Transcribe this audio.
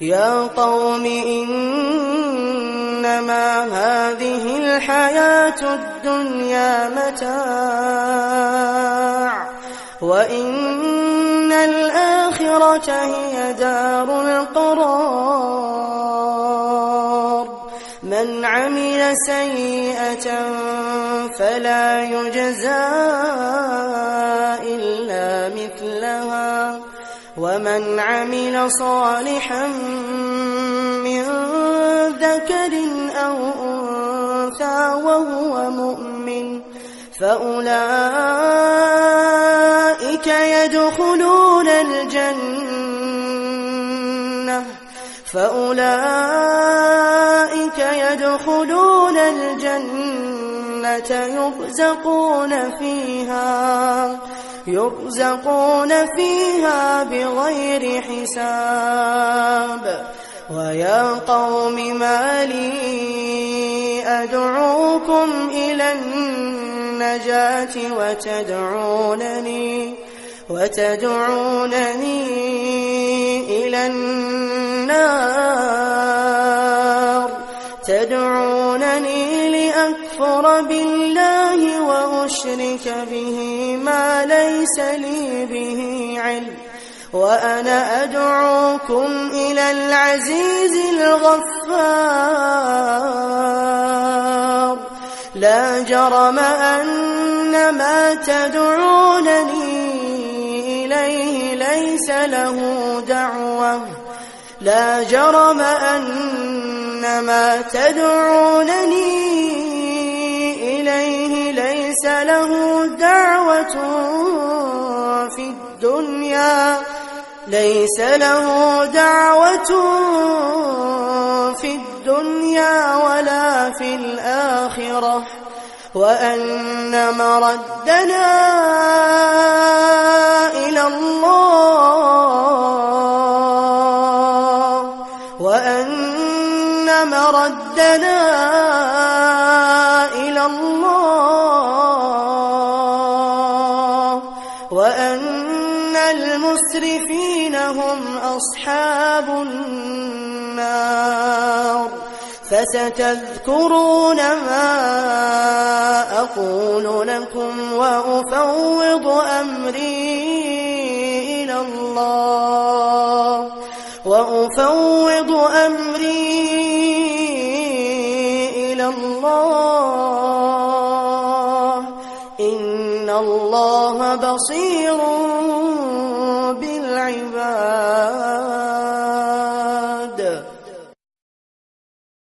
يا قوم إنما هذه الحياة الدنيا متاع وإن الآخرة هي دار القرار من عمل سيئة فلا يجزى ومن عمل صالحا من ذكر أو أنثى وهو مؤمن فأولئك يدخلون الجنة فأولئك يدخلون الجنة يرزقون فيها يرزقون فيها بغير حساب ويا قوم ما لي أدعوكم إلى النجاة وتدعونني وتدعونني إلى النار لأكفر بالله وأشرك به ما ليس لي به علم. وأنا أدعوكم إلى العزيز الغفار. لا جرم أن ما تدعونني إليه ليس له دعوة. لا جرم أن ما تدعونني في الدنيا ليس له دعوة في الدنيا ولا في الآخرة وأن مردنا إلى الله وأن مردنا إلى الله. وأن المسرفين هم أصحاب النار فستذكرون ما أقول لكم وأفوض أمري إلى الله وأفوض أمري إلى الله إن إن الله بصير بالعباد